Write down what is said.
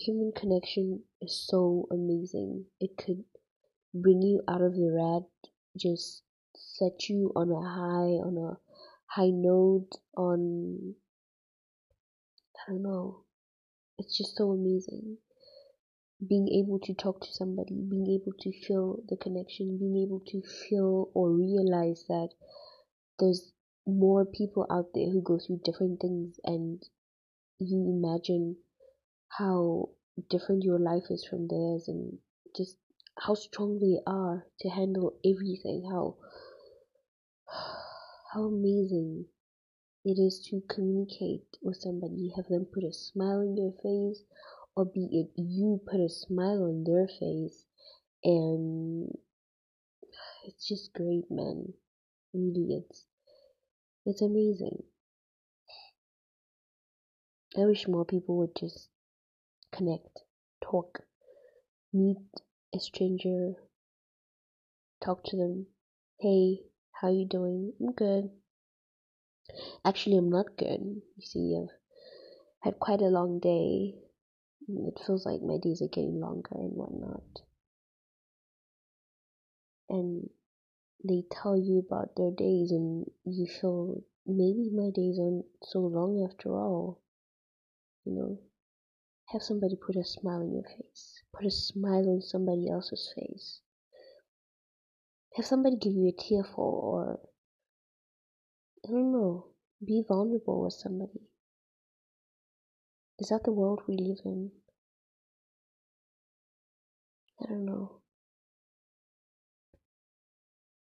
human connection is so amazing. It could bring you out of the rat, just set you on a high, on a high note, on I don't know. It's just so amazing. Being able to talk to somebody, being able to feel the connection, being able to feel or realize that there's more people out there who go through different things and you imagine how different your life is from theirs and just how strong they are to handle everything how how amazing it is to communicate with somebody. Have them put a smile on your face or be it you put a smile on their face and it's just great man. Really it's it's amazing. I wish more people would just connect, talk, meet a stranger, talk to them. Hey, how you doing? I'm good. Actually, I'm not good. You see, I've had quite a long day. It feels like my days are getting longer and whatnot. And they tell you about their days, and you feel maybe my days aren't so long after all. You know, have somebody put a smile on your face. Put a smile on somebody else's face. Have somebody give you a tearful or, I don't know, be vulnerable with somebody. Is that the world we live in? I don't know.